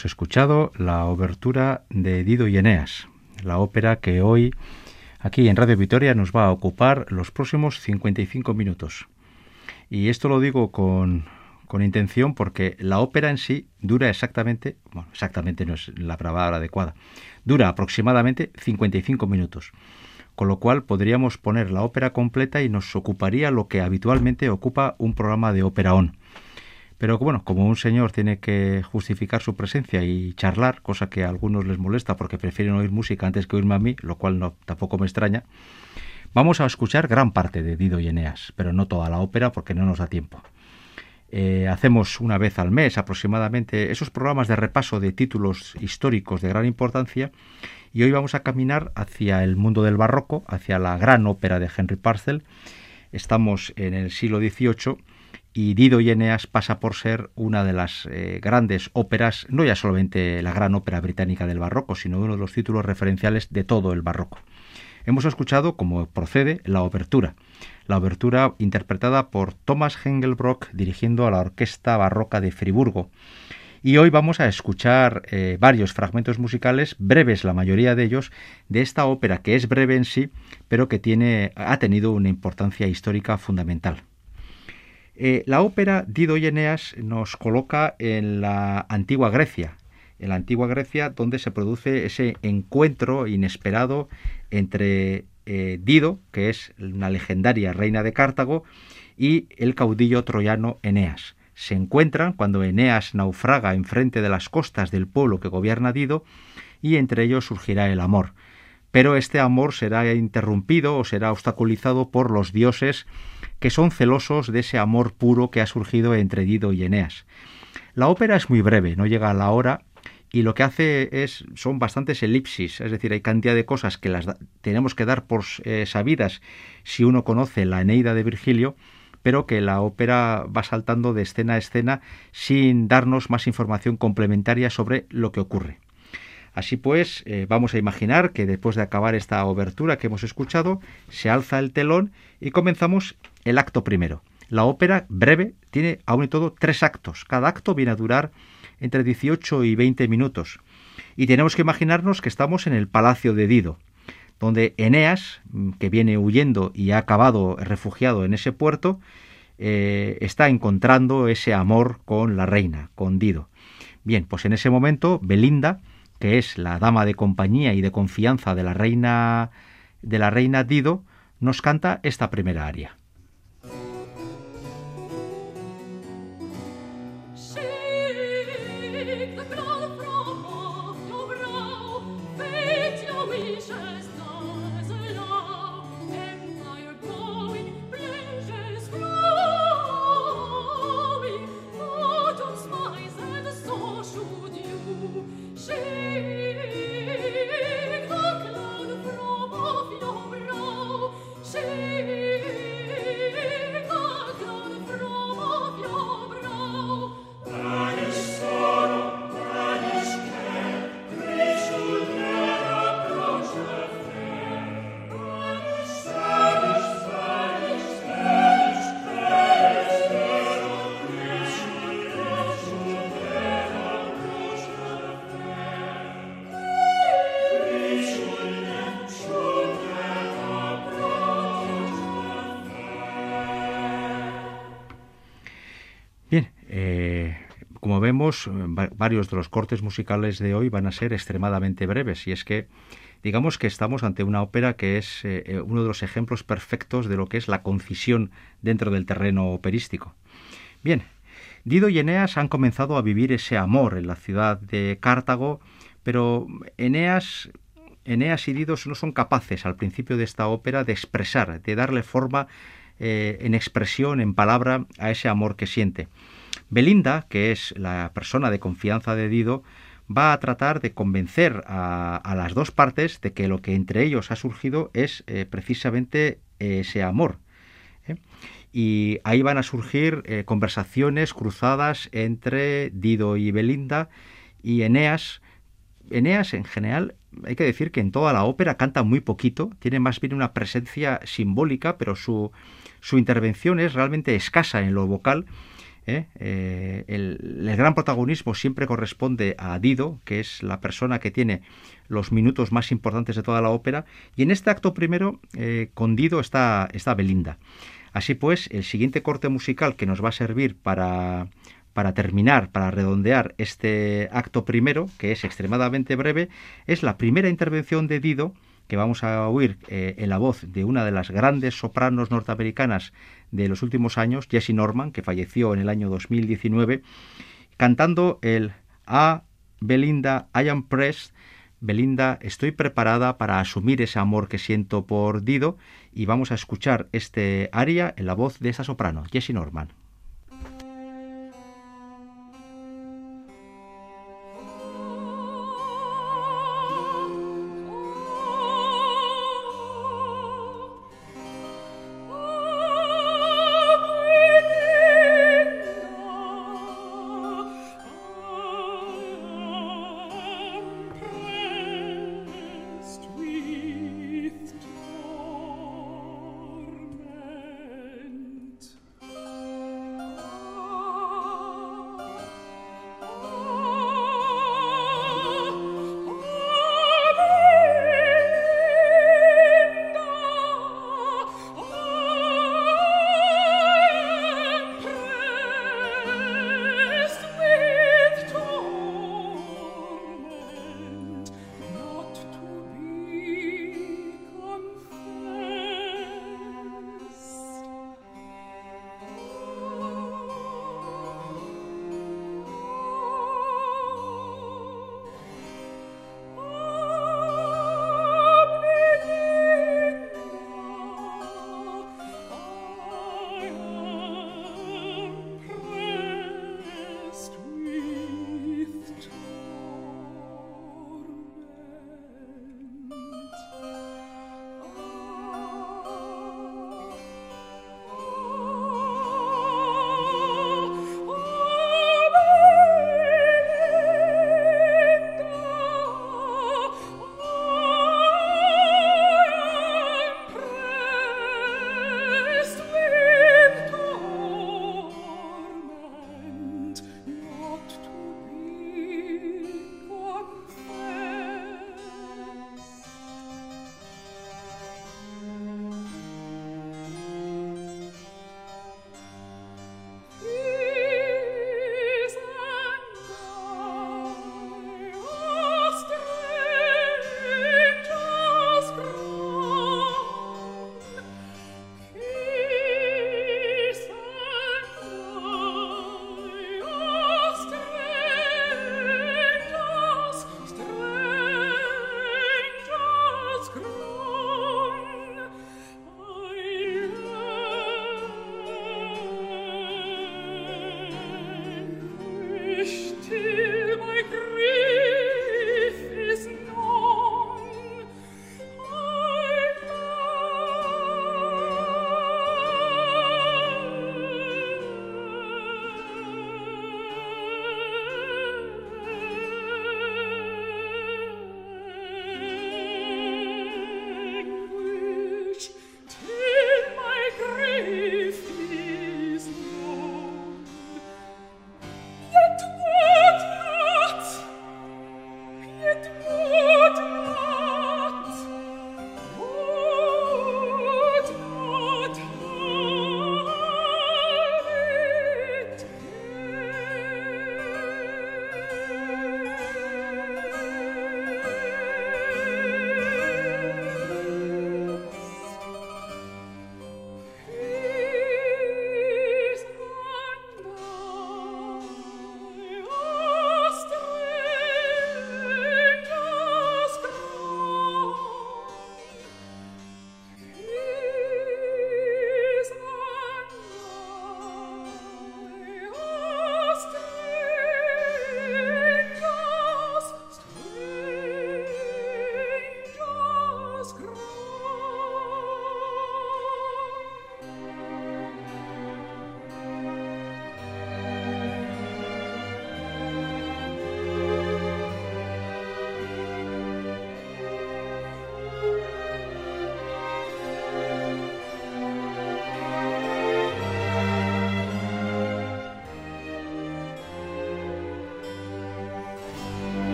hemos escuchado la obertura de Dido y Eneas, la ópera que hoy aquí en Radio Vitoria nos va a ocupar los próximos 55 minutos. Y esto lo digo con, con intención porque la ópera en sí dura exactamente, bueno, exactamente no es la palabra adecuada, dura aproximadamente 55 minutos. Con lo cual podríamos poner la ópera completa y nos ocuparía lo que habitualmente ocupa un programa de ópera on. Pero bueno, como un señor tiene que justificar su presencia y charlar, cosa que a algunos les molesta porque prefieren oír música antes que oírme a mí, lo cual no, tampoco me extraña, vamos a escuchar gran parte de Dido y Eneas, pero no toda la ópera porque no nos da tiempo. Eh, hacemos una vez al mes aproximadamente esos programas de repaso de títulos históricos de gran importancia y hoy vamos a caminar hacia el mundo del barroco, hacia la gran ópera de Henry Parcel. Estamos en el siglo XVIII y Dido y Eneas pasa por ser una de las eh, grandes óperas, no ya solamente la gran ópera británica del barroco, sino uno de los títulos referenciales de todo el barroco. Hemos escuchado, como procede, la obertura, la obertura interpretada por Thomas Hengelbrock dirigiendo a la Orquesta Barroca de Friburgo. Y hoy vamos a escuchar eh, varios fragmentos musicales, breves la mayoría de ellos, de esta ópera que es breve en sí, pero que tiene, ha tenido una importancia histórica fundamental. Eh, la ópera Dido y Eneas nos coloca en la antigua Grecia, en la antigua Grecia donde se produce ese encuentro inesperado entre eh, Dido, que es una legendaria reina de Cartago, y el caudillo troyano Eneas. Se encuentran cuando Eneas naufraga enfrente de las costas del pueblo que gobierna Dido, y entre ellos surgirá el amor. Pero este amor será interrumpido o será obstaculizado por los dioses que son celosos de ese amor puro que ha surgido entre Dido y Eneas. La ópera es muy breve, no llega a la hora y lo que hace es son bastantes elipsis, es decir, hay cantidad de cosas que las tenemos que dar por eh, sabidas si uno conoce la Eneida de Virgilio, pero que la ópera va saltando de escena a escena sin darnos más información complementaria sobre lo que ocurre. Así pues, eh, vamos a imaginar que después de acabar esta obertura que hemos escuchado, se alza el telón y comenzamos el acto primero. La ópera breve tiene aún y todo tres actos. Cada acto viene a durar entre 18 y 20 minutos. Y tenemos que imaginarnos que estamos en el palacio de Dido, donde Eneas, mm, que viene huyendo y ha acabado refugiado en ese puerto, eh, está encontrando ese amor con la reina, con Dido. Bien, pues en ese momento Belinda, que es la dama de compañía y de confianza de la reina de la reina Dido, nos canta esta primera aria. Eh, varios de los cortes musicales de hoy van a ser extremadamente breves, y es que digamos que estamos ante una ópera que es eh, eh, uno de los ejemplos perfectos de lo que es la concisión dentro del terreno operístico. Bien, Dido y Eneas han comenzado a vivir ese amor en la ciudad de Cartago, pero Eneas, Eneas y Dido no son capaces al principio de esta ópera de expresar, de darle forma en expresión, en palabra, a ese amor que siente. Belinda, que es la persona de confianza de Dido, va a tratar de convencer a, las dos partes de que lo que entre ellos ha surgido es eh, precisamente ese amor. ¿eh? Y ahí van a surgir eh, conversaciones cruzadas entre Dido y Belinda y Eneas. Eneas en general, hay que decir que en toda la ópera canta muy poquito, tiene más bien una presencia simbólica, pero su, su intervención es realmente escasa en lo vocal ¿eh? Eh, el, gran protagonismo siempre corresponde a Dido, que es la persona que tiene los minutos más importantes de toda la ópera, y en este acto primero eh, con Dido está, está Belinda. Así pues, el siguiente corte musical que nos va a servir para, para terminar, para redondear este acto primero, que es extremadamente breve, es la primera intervención de Dido que vamos a oír en la voz de una de las grandes sopranos norteamericanas de los últimos años, Jessie Norman, que falleció en el año 2019, cantando el A Belinda, I am pressed. Belinda, estoy preparada para asumir ese amor que siento por Dido y vamos a escuchar este aria en la voz de esa soprano, Jessie Norman.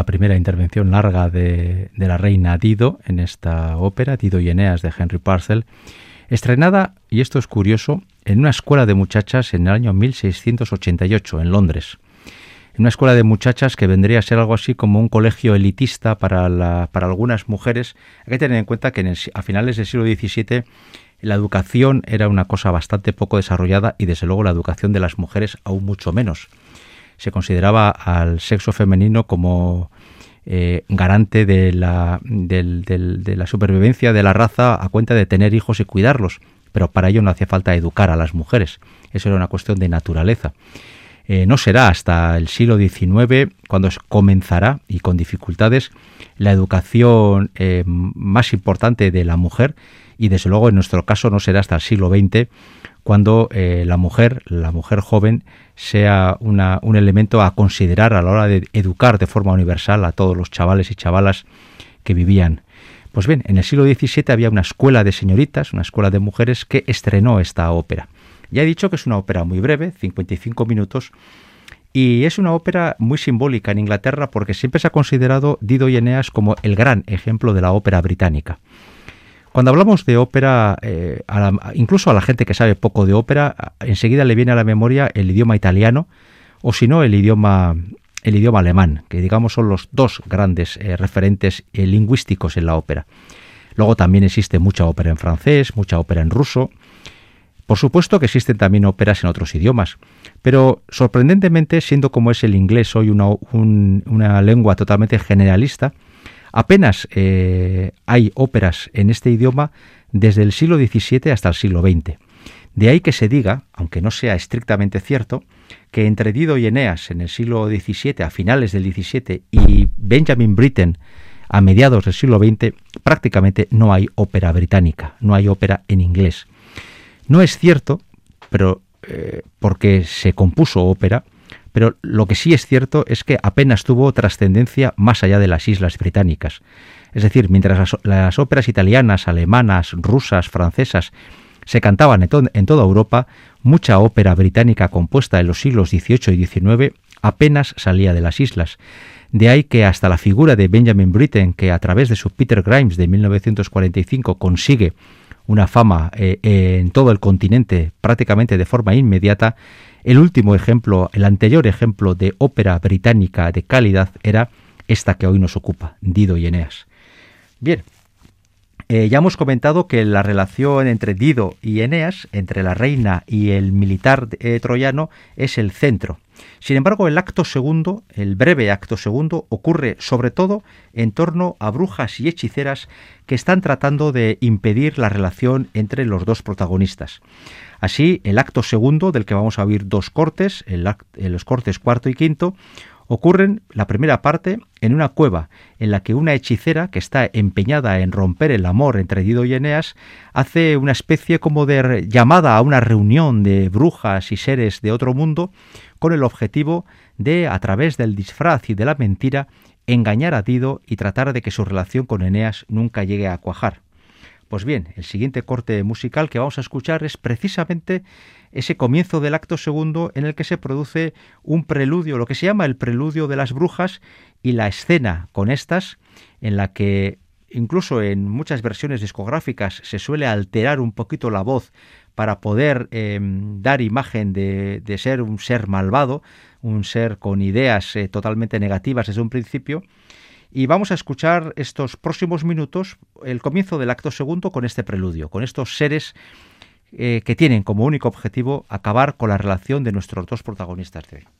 La primera intervención larga de, la reina Dido en esta ópera, Dido y Eneas de Henry Parcel, estrenada, y esto es curioso, en una escuela de muchachas en el año 1688 en Londres. En una escuela de muchachas que vendría a ser algo así como un colegio elitista para, para algunas mujeres. Hay que tener en cuenta que a finales del siglo XVII la educación era una cosa bastante poco desarrollada y desde luego la educación de las mujeres aún mucho menos se consideraba al sexo femenino como eh, garante de la, de la supervivencia de la raza a cuenta de tener hijos y cuidarlos, pero para ello no hacía falta educar a las mujeres, eso era una cuestión de naturaleza. Eh, no será hasta el siglo XIX cuando comenzará, y con dificultades, la educación eh, más importante de la mujer, y desde luego en nuestro caso no será hasta el siglo XX cuando eh, la mujer, la mujer joven, sea un elemento a considerar a la hora de educar de forma universal a todos los chavales y chavalas que vivían. Pues bien, en el siglo XVII había una escuela de señoritas, una escuela de mujeres que estrenó esta ópera. Ya he dicho que es una ópera muy breve, 55 minutos, y es una ópera muy simbólica en Inglaterra porque siempre se ha considerado Dido y Eneas como el gran ejemplo de la ópera británica. Cuando hablamos de ópera, eh, incluso a la gente que sabe poco de ópera, enseguida le viene a la memoria el idioma italiano o si no el idioma el idioma alemán, que digamos son los dos grandes eh, referentes eh, lingüísticos en la ópera. Luego también existe mucha ópera en francés, mucha ópera en ruso. Por supuesto que existen también óperas en otros idiomas, pero sorprendentemente, siendo como es el inglés hoy una, una lengua totalmente generalista, Apenas eh, hay óperas en este idioma desde el siglo XVII hasta el siglo XX. De ahí que se diga, aunque no sea estrictamente cierto, que entre Dido y Eneas en el siglo XVII, a finales del XVII, y Benjamin Britten a mediados del siglo XX, prácticamente no hay ópera británica, no hay ópera en inglés. No es cierto, pero eh, porque se compuso ópera, pero lo que sí es cierto es que apenas tuvo trascendencia más allá de las islas británicas. Es decir, mientras las, óperas italianas, alemanas, rusas, francesas se cantaban en, toda Europa, mucha ópera británica compuesta en los siglos XVIII y XIX apenas salía de las islas. De ahí que hasta la figura de Benjamin Britten, que a través de su Peter Grimes de 1945 consigue una fama eh, en todo el continente prácticamente de forma inmediata, el último ejemplo, el anterior ejemplo de ópera británica de calidad era esta que hoy nos ocupa, Dido y Eneas. Bien, eh, ya hemos comentado que la relación entre Dido y Eneas, entre la reina y el militar eh, troyano, es el centro. Sin embargo, el acto segundo, el breve acto segundo, ocurre sobre todo en torno a brujas y hechiceras que están tratando de impedir la relación entre los dos protagonistas. Así, el acto segundo, del que vamos a oír dos cortes, los cortes cuarto y quinto, ocurren la primera parte en una cueva en la que una hechicera que está empeñada en romper el amor entre Dido y Eneas hace una especie como de llamada a una reunión de brujas y seres de otro mundo con el objetivo de, a través del disfraz y de la mentira, engañar a Dido y tratar de que su relación con Eneas nunca llegue a cuajar. Pues bien, el siguiente corte musical que vamos a escuchar es precisamente ese comienzo del acto segundo en el que se produce un preludio, lo que se llama el preludio de las brujas y la escena con estas, en la que incluso en muchas versiones discográficas se suele alterar un poquito la voz para poder em, dar imagen de, ser un ser malvado, un ser con ideas eh, totalmente negativas desde un principio, y vamos a escuchar estos próximos minutos, el comienzo del acto segundo con este preludio, con estos seres eh, que tienen como único objetivo acabar con la relación de nuestros dos protagonistas de hoy.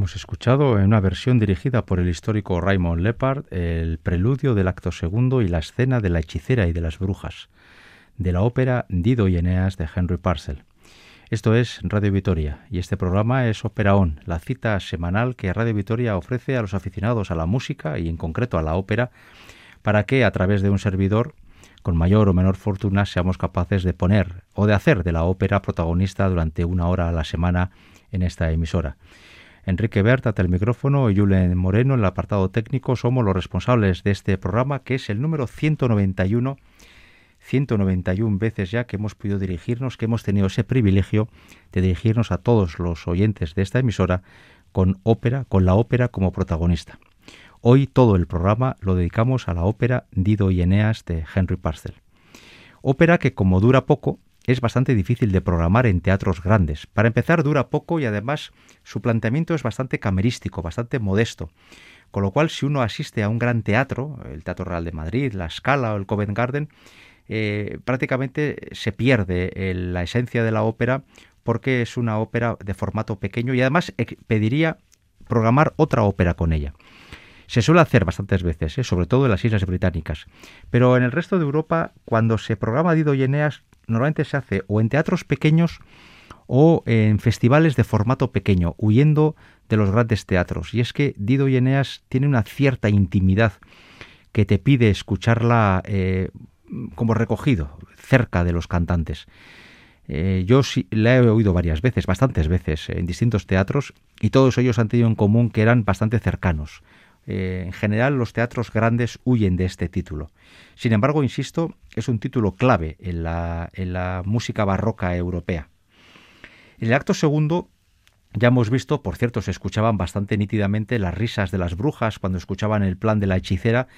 Hemos escuchado en una versión dirigida por el histórico Raymond Lepard el preludio del acto segundo y la escena de la hechicera y de las brujas, de la ópera Dido y Eneas de Henry Parcel. Esto es Radio Vitoria y este programa es Ópera On, la cita semanal que Radio Vitoria ofrece a los aficionados a la música y en concreto a la ópera para que a través de un servidor con mayor o menor fortuna seamos capaces de poner o de hacer de la ópera protagonista durante una hora a la semana en esta emisora. Enrique Berta el micrófono y Julen Moreno en el apartado técnico somos los responsables de este programa que es el número 191 191 veces ya que hemos podido dirigirnos, que hemos tenido ese privilegio de dirigirnos a todos los oyentes de esta emisora con ópera, con la ópera como protagonista. Hoy todo el programa lo dedicamos a la ópera Dido y Eneas de Henry Purcell. Ópera que como dura poco, es bastante difícil de programar en teatros grandes. Para empezar, dura poco y además su planteamiento es bastante camerístico, bastante modesto. Con lo cual, si uno asiste a un gran teatro, el Teatro Real de Madrid, la Scala o el Covent Garden, eh, prácticamente se pierde eh, la esencia de la ópera porque es una ópera de formato pequeño y además eh, pediría programar otra ópera con ella. Se suele hacer bastantes veces, sobre todo en las Islas Británicas, pero en el resto de Europa, cuando se programa Dido y Eneas, normalmente se hace o en teatros pequeños o en festivales de formato pequeño, huyendo de los grandes teatros. Y es que Dido y Eneas tiene una cierta intimidad que te pide escucharla eh, como recogido, cerca de los cantantes. Eh, yo sí, la he oído varias veces, bastantes veces, en distintos teatros, y todos ellos han tenido en común que eran bastante cercanos. Eh, en general, los teatros grandes huyen de este título. Sin embargo, insisto, es un título clave en la, música barroca europea. En el acto segundo ya hemos visto, por cierto, se escuchaban bastante nítidamente las risas de las brujas cuando escuchaban el plan de la hechicera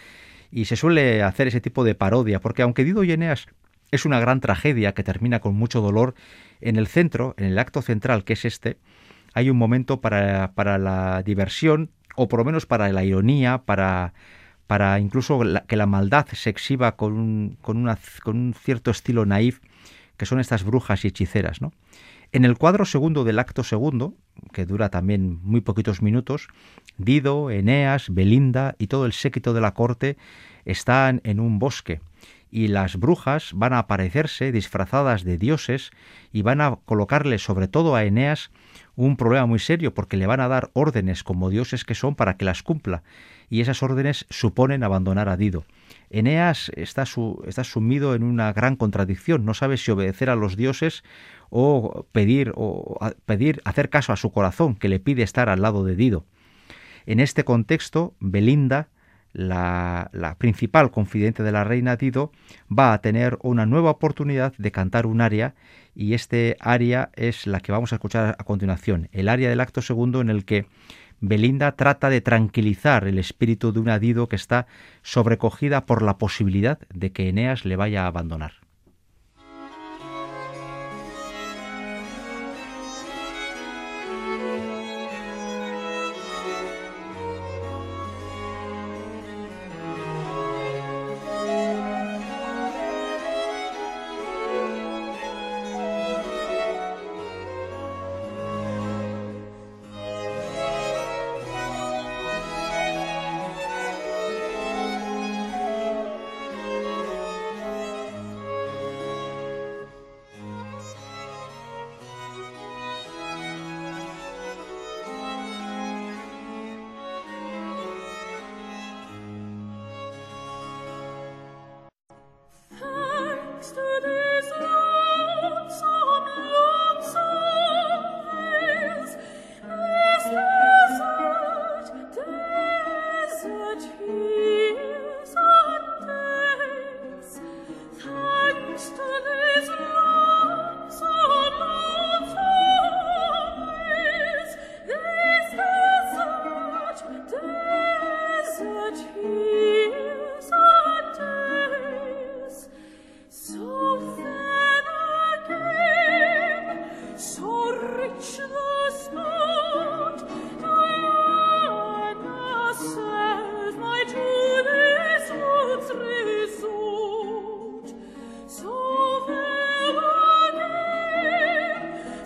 y se suele hacer ese tipo de parodia, porque aunque Dido y Eneas es una gran tragedia que termina con mucho dolor, en el centro, en el acto central que es este, hay un momento para, para la diversión o por lo menos para la ironía, para, para incluso que la maldad se exhiba con un, con, con un cierto estilo naif, que son estas brujas y hechiceras. ¿no? En el cuadro segundo del acto segundo, que dura también muy poquitos minutos, Dido, Eneas, Belinda y todo el séquito de la corte están en un bosque y las brujas van a aparecerse disfrazadas de dioses y van a colocarle sobre todo a Eneas un problema muy serio porque le van a dar órdenes como dioses que son para que las cumpla y esas órdenes suponen abandonar a Dido. Eneas está, está sumido en una gran contradicción, no sabe si obedecer a los dioses o pedir o pedir hacer caso a su corazón que le pide estar al lado de Dido. En este contexto, Belinda la, principal confidente de la reina Dido, va a tener una nueva oportunidad de cantar un aria y este aria es la que vamos a escuchar a continuación, el aria del acto segundo en el que Belinda trata de tranquilizar el espíritu de una Dido que está sobrecogida por la posibilidad de que Eneas le vaya a abandonar.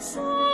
sun.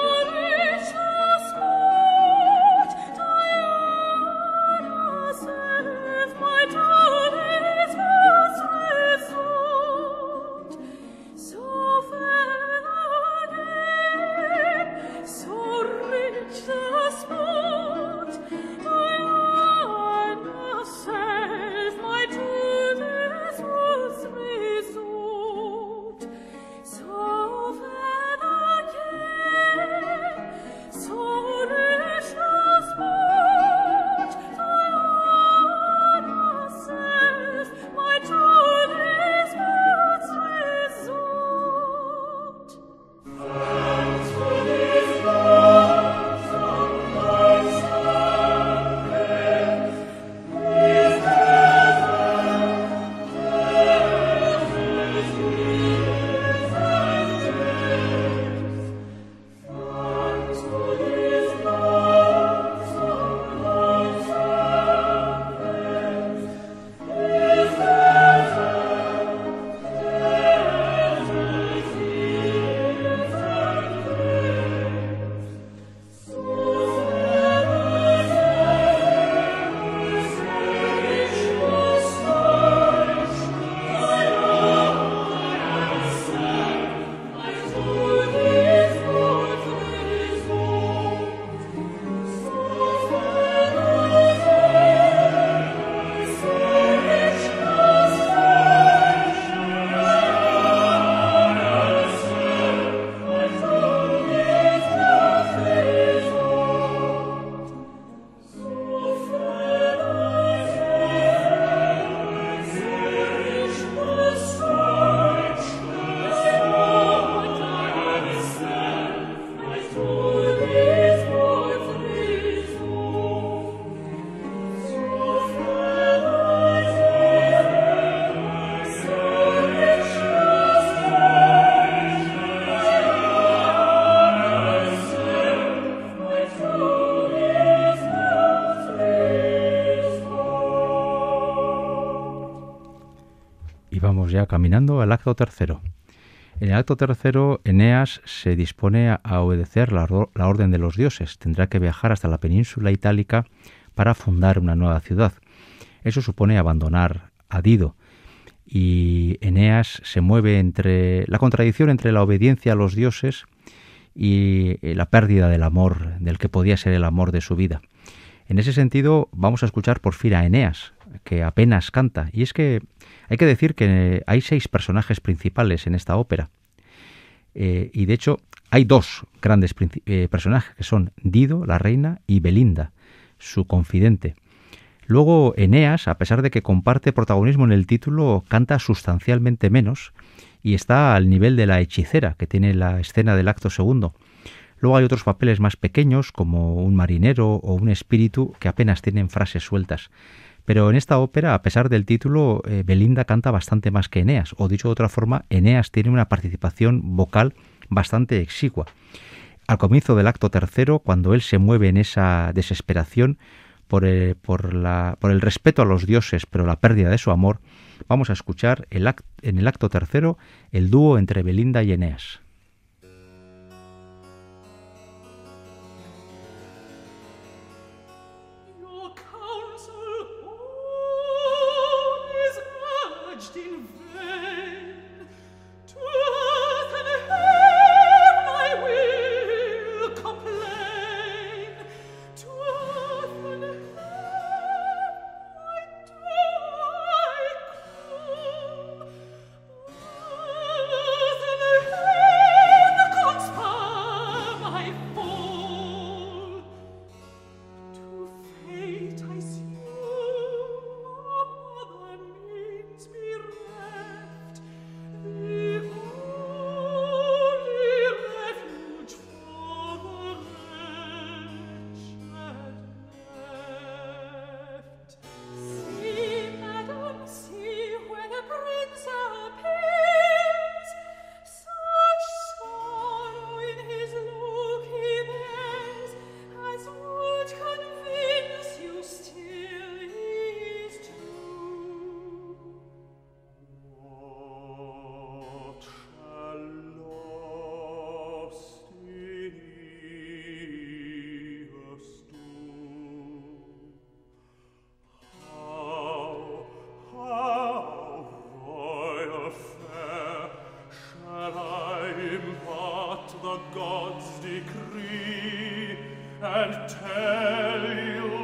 Ya caminando al acto tercero. En el acto tercero, Eneas se dispone a obedecer la, orden de los dioses. Tendrá que viajar hasta la península itálica para fundar una nueva ciudad. Eso supone abandonar a Dido. Y Eneas se mueve entre la contradicción entre la obediencia a los dioses y eh, la pérdida del amor, del que podía ser el amor de su vida. En ese sentido, vamos a escuchar por fin a Eneas, que apenas canta. Y es que hay que decir que hay seis personajes principales en esta ópera. Eh, y de hecho hay dos grandes eh, personajes, que son Dido, la reina, y Belinda, su confidente. Luego Eneas, a pesar de que comparte protagonismo en el título, canta sustancialmente menos y está al nivel de la hechicera que tiene la escena del acto segundo. Luego hay otros papeles más pequeños, como un marinero o un espíritu, que apenas tienen frases sueltas. Pero en esta ópera, a pesar del título, eh, Belinda canta bastante más que Eneas, o dicho de otra forma, Eneas tiene una participación vocal bastante exigua. Al comienzo del acto tercero, cuando él se mueve en esa desesperación por el, eh, por la, por el respeto a los dioses, pero la pérdida de su amor, vamos a escuchar en el acto tercero el dúo entre Belinda y Eneas. God's decree and tell you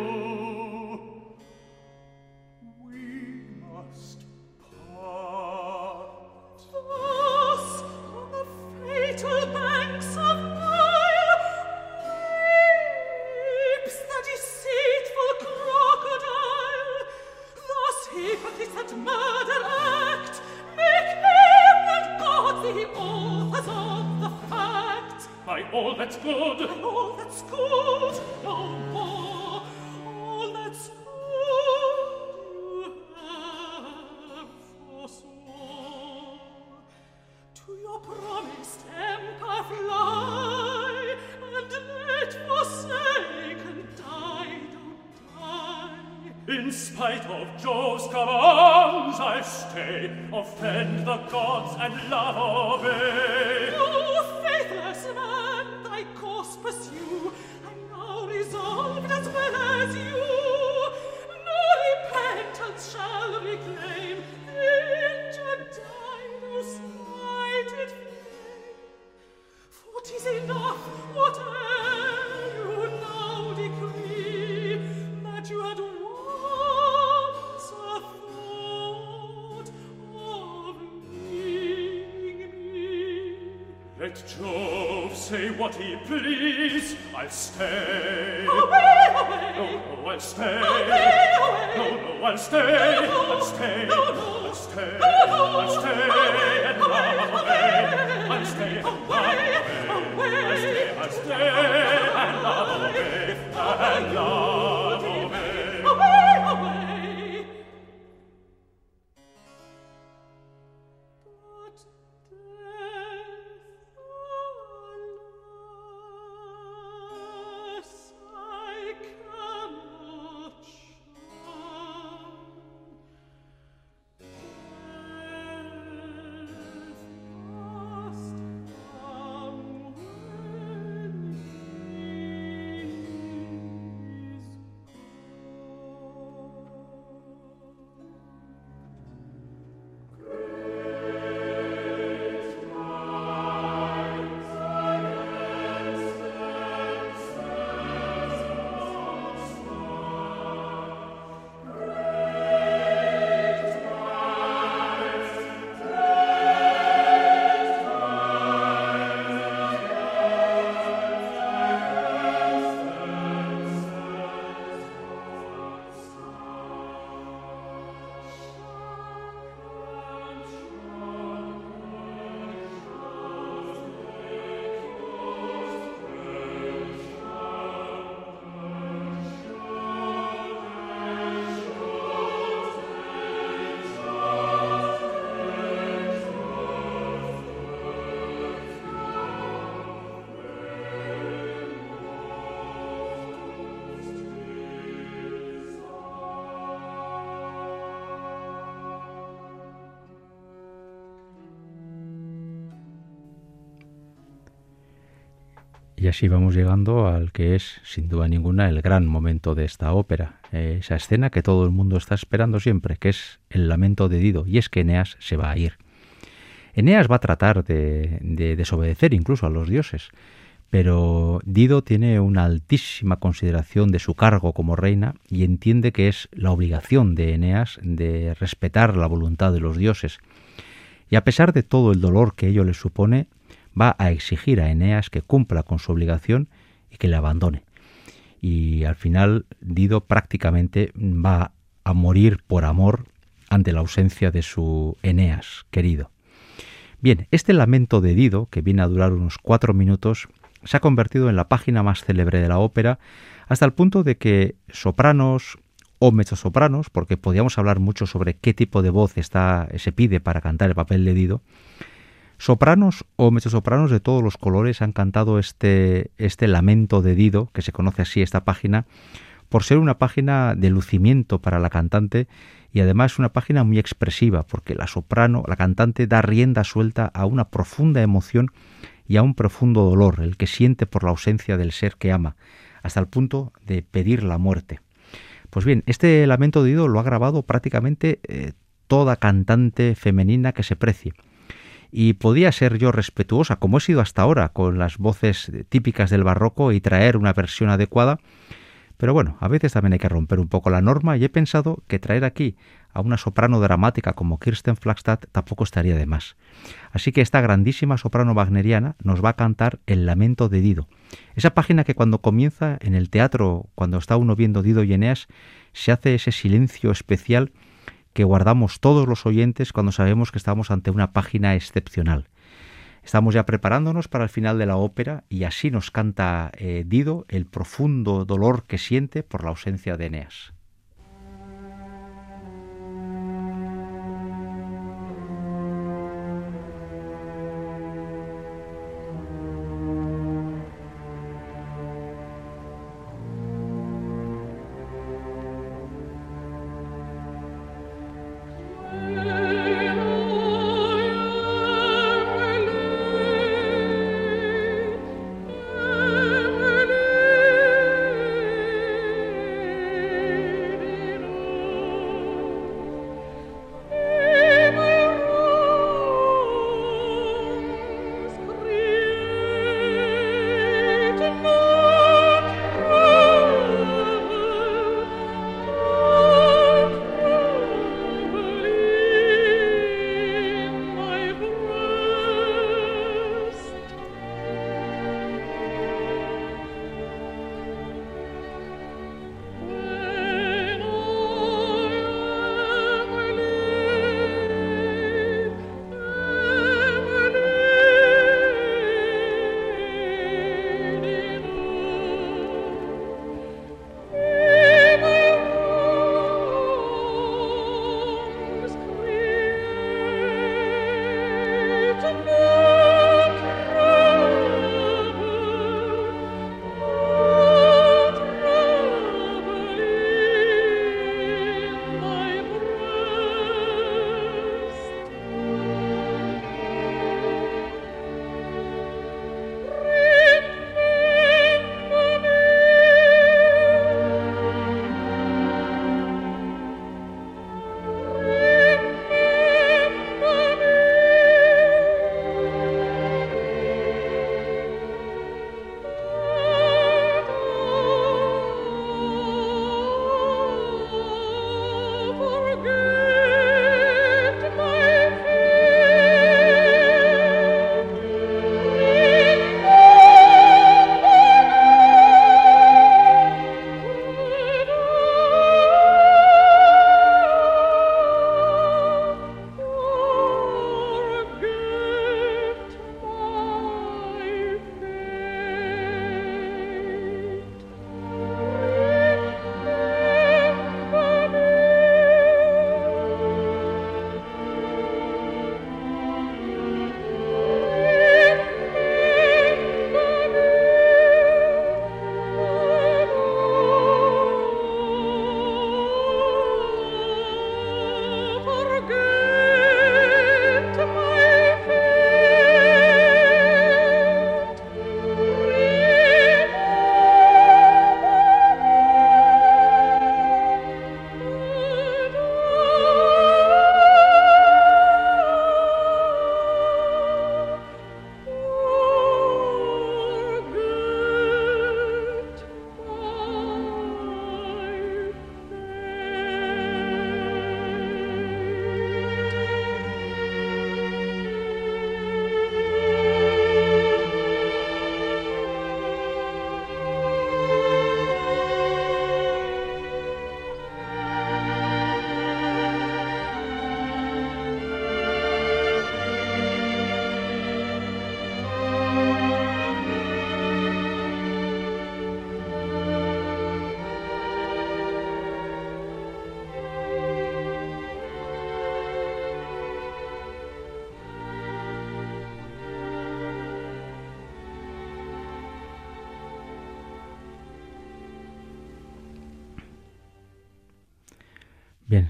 I stay and love Y así vamos llegando al que es, sin duda ninguna, el gran momento de esta ópera, eh, esa escena que todo el mundo está esperando siempre, que es el lamento de Dido, y es que Eneas se va a ir. Eneas va a tratar de, de desobedecer incluso a los dioses, pero Dido tiene una altísima consideración de su cargo como reina y entiende que es la obligación de Eneas de respetar la voluntad de los dioses. Y a pesar de todo el dolor que ello le supone, va a exigir a Eneas que cumpla con su obligación y que le abandone. Y al final Dido prácticamente va a morir por amor ante la ausencia de su Eneas querido. Bien, este lamento de Dido, que viene a durar unos cuatro minutos, se ha convertido en la página más célebre de la ópera, hasta el punto de que sopranos o mezzosopranos, porque podíamos hablar mucho sobre qué tipo de voz está, se pide para cantar el papel de Dido, Sopranos o mezzosopranos de todos los colores han cantado este, este lamento de Dido, que se conoce así esta página, por ser una página de lucimiento para la cantante y además una página muy expresiva, porque la soprano, la cantante, da rienda suelta a una profunda emoción y a un profundo dolor, el que siente por la ausencia del ser que ama, hasta el punto de pedir la muerte. Pues bien, este lamento de Dido lo ha grabado prácticamente eh, toda cantante femenina que se precie y podía ser yo respetuosa, como he sido hasta ahora, con las voces típicas del barroco y traer una versión adecuada, pero bueno, a veces también hay que romper un poco la norma y he pensado que traer aquí a una soprano dramática como Kirsten Flagstad tampoco estaría de más. Así que esta grandísima soprano wagneriana nos va a cantar El lamento de Dido. Esa página que cuando comienza en el teatro, cuando está uno viendo Dido y Eneas, se hace ese silencio especial que guardamos todos los oyentes cuando sabemos que estamos ante una página excepcional. Estamos ya preparándonos para el final de la ópera y así nos canta eh, Dido el profundo dolor que siente por la ausencia de Eneas.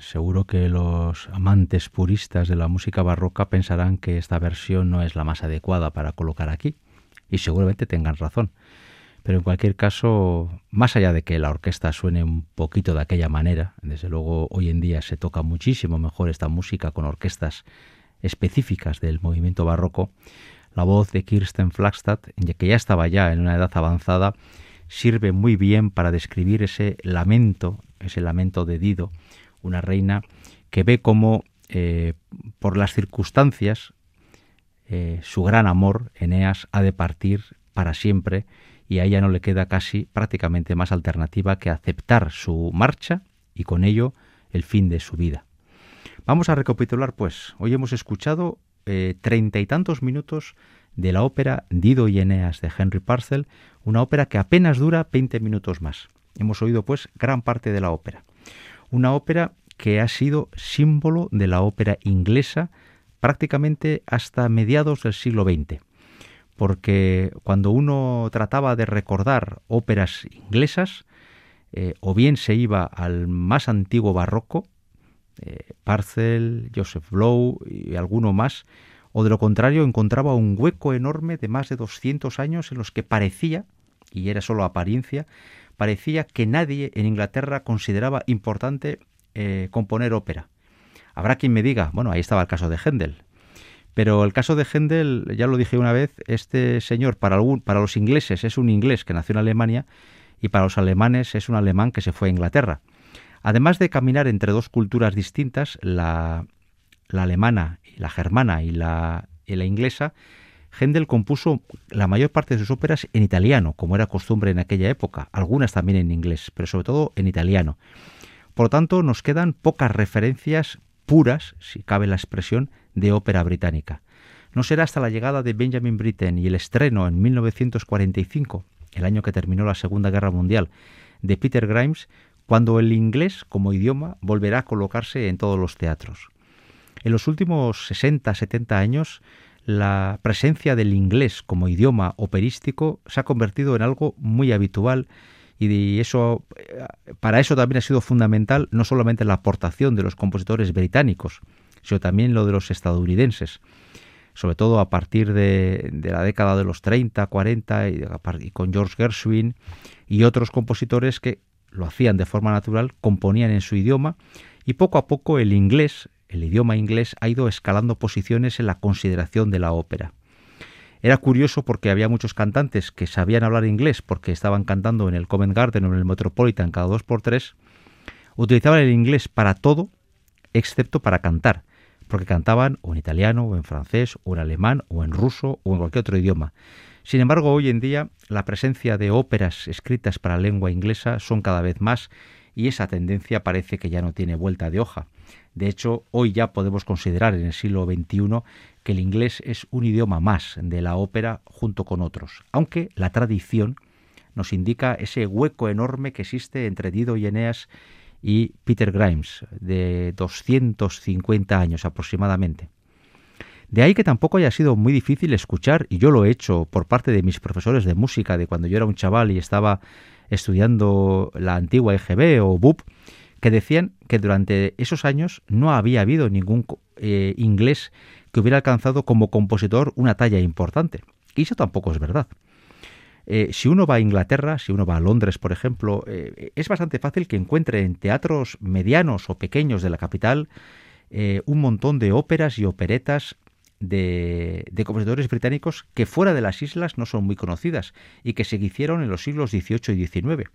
Seguro que los amantes puristas de la música barroca pensarán que esta versión no es la más adecuada para colocar aquí, y seguramente tengan razón. Pero en cualquier caso, más allá de que la orquesta suene un poquito de aquella manera, desde luego hoy en día se toca muchísimo mejor esta música con orquestas específicas del movimiento barroco, la voz de Kirsten Flagstad, que ya estaba ya en una edad avanzada, sirve muy bien para describir ese lamento, ese lamento de Dido, una reina que ve cómo eh, por las circunstancias eh, su gran amor, Eneas, ha de partir para siempre y a ella no le queda casi prácticamente más alternativa que aceptar su marcha y con ello el fin de su vida. Vamos a recapitular pues. Hoy hemos escuchado eh, treinta y tantos minutos de la ópera Dido y Eneas de Henry Parcel, una ópera que apenas dura 20 minutos más. Hemos oído pues gran parte de la ópera. Una ópera que ha sido símbolo de la ópera inglesa prácticamente hasta mediados del siglo XX. Porque cuando uno trataba de recordar óperas inglesas, eh, o bien se iba al más antiguo barroco, eh, Parcel, Joseph Blow y alguno más, o de lo contrario encontraba un hueco enorme de más de 200 años en los que parecía, y era solo apariencia, parecía que nadie en Inglaterra consideraba importante eh, componer ópera. Habrá quien me diga, bueno, ahí estaba el caso de Händel. Pero el caso de Händel, ya lo dije una vez, este señor para, algún, para los ingleses es un inglés que nació en Alemania y para los alemanes es un alemán que se fue a Inglaterra. Además de caminar entre dos culturas distintas, la, alemana, la germana y la, y la inglesa, Händel compuso la mayor parte de sus óperas en italiano, como era costumbre en aquella época, algunas también en inglés, pero sobre todo en italiano. Por lo tanto, nos quedan pocas referencias puras, si cabe la expresión, de ópera británica. No será hasta la llegada de Benjamin Britten y el estreno en 1945, el año que terminó la Segunda Guerra Mundial, de Peter Grimes, cuando el inglés como idioma volverá a colocarse en todos los teatros. En los últimos 60-70 años, la presencia del inglés como idioma operístico se ha convertido en algo muy habitual y eso para eso también ha sido fundamental no solamente la aportación de los compositores británicos, sino también lo de los estadounidenses, sobre todo a partir de, la década de los 30, 40 y, y con George Gershwin y otros compositores que lo hacían de forma natural, componían en su idioma y poco a poco el inglés el idioma inglés ha ido escalando posiciones en la consideración de la ópera. Era curioso porque había muchos cantantes que sabían hablar inglés porque estaban cantando en el Covent Garden o en el Metropolitan cada dos por tres, utilizaban el inglés para todo excepto para cantar, porque cantaban o en italiano o en francés o en alemán o en ruso o en cualquier otro idioma. Sin embargo, hoy en día la presencia de óperas escritas para lengua inglesa son cada vez más y esa tendencia parece que ya no tiene vuelta de hoja. De hecho, hoy ya podemos considerar en el siglo XXI que el inglés es un idioma más de la ópera junto con otros, aunque la tradición nos indica ese hueco enorme que existe entre Dido y Eneas y Peter Grimes, de 250 años aproximadamente. De ahí que tampoco haya sido muy difícil escuchar, y yo lo he hecho por parte de mis profesores de música de cuando yo era un chaval y estaba estudiando la antigua EGB o BUP, que decían que durante esos años no había habido ningún eh, inglés que hubiera alcanzado como compositor una talla importante. Y eso tampoco es verdad. Eh, si uno va a Inglaterra, si uno va a Londres, por ejemplo, eh, es bastante fácil que encuentre en teatros medianos o pequeños de la capital un montón de óperas y operetas de, compositores británicos que fuera de las islas no son muy conocidas y que se hicieron en los siglos XVIII y XIX.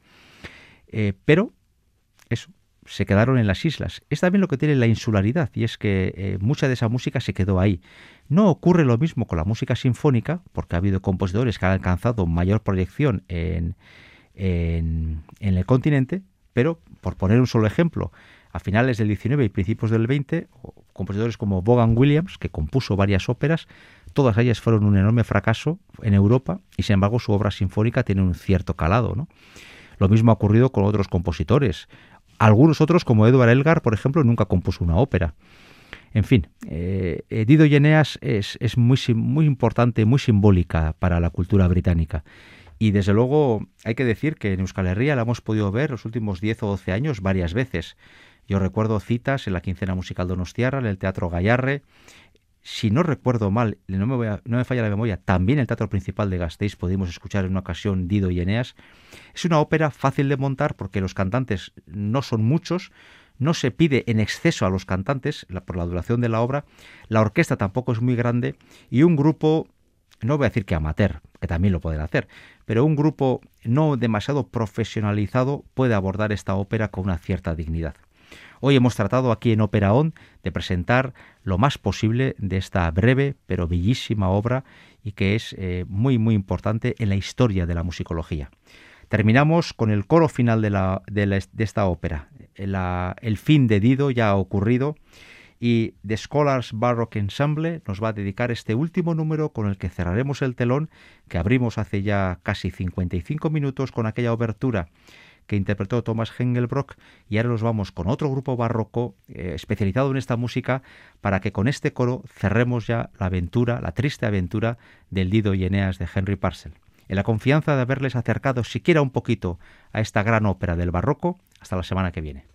Pero eso, se quedaron en las islas. Es también lo que tiene la insularidad y es que eh, mucha de esa música se quedó ahí. No ocurre lo mismo con la música sinfónica, porque ha habido compositores que han alcanzado mayor proyección en, en, en el continente, pero por poner un solo ejemplo, a finales del 19 y principios del 20, compositores como Vaughan Williams, que compuso varias óperas, todas ellas fueron un enorme fracaso en Europa y sin embargo su obra sinfónica tiene un cierto calado. ¿no? Lo mismo ha ocurrido con otros compositores. Algunos otros, como Edward Elgar, por ejemplo, nunca compuso una ópera. En fin, eh, Dido y Eneas es, es muy, muy importante, muy simbólica para la cultura británica. Y desde luego hay que decir que en Euskal Herria la hemos podido ver los últimos 10 o 12 años varias veces. Yo recuerdo citas en la quincena musical Donostiarra, en el Teatro Gallarre. Si no recuerdo mal, no me, no me falla la memoria, también el Teatro Principal de Gasteiz pudimos escuchar en una ocasión Dido y Eneas. Es una ópera fácil de montar porque los cantantes no son muchos, no se pide en exceso a los cantantes por la duración de la obra, la orquesta tampoco es muy grande y un grupo, no voy a decir que amateur, que también lo pueden hacer, pero un grupo no demasiado profesionalizado puede abordar esta ópera con una cierta dignidad. Hoy hemos tratado aquí en Ópera On de presentar lo más posible de esta breve pero bellísima obra y que es eh, muy muy importante en la historia de la musicología. Terminamos con el coro final de, la, de, esta ópera. el fin de Dido ya ha ocurrido y The Scholars Baroque Ensemble nos va a dedicar este último número con el que cerraremos el telón que abrimos hace ya casi 55 minutos con aquella obertura que interpretó Thomas Hengelbrock y ahora nos vamos con otro grupo barroco eh, especializado en esta música para que con este coro cerremos ya la aventura, la triste aventura del Dido y Eneas de Henry Parcel. En la confianza de haberles acercado siquiera un poquito a esta gran ópera del barroco, hasta la semana que viene.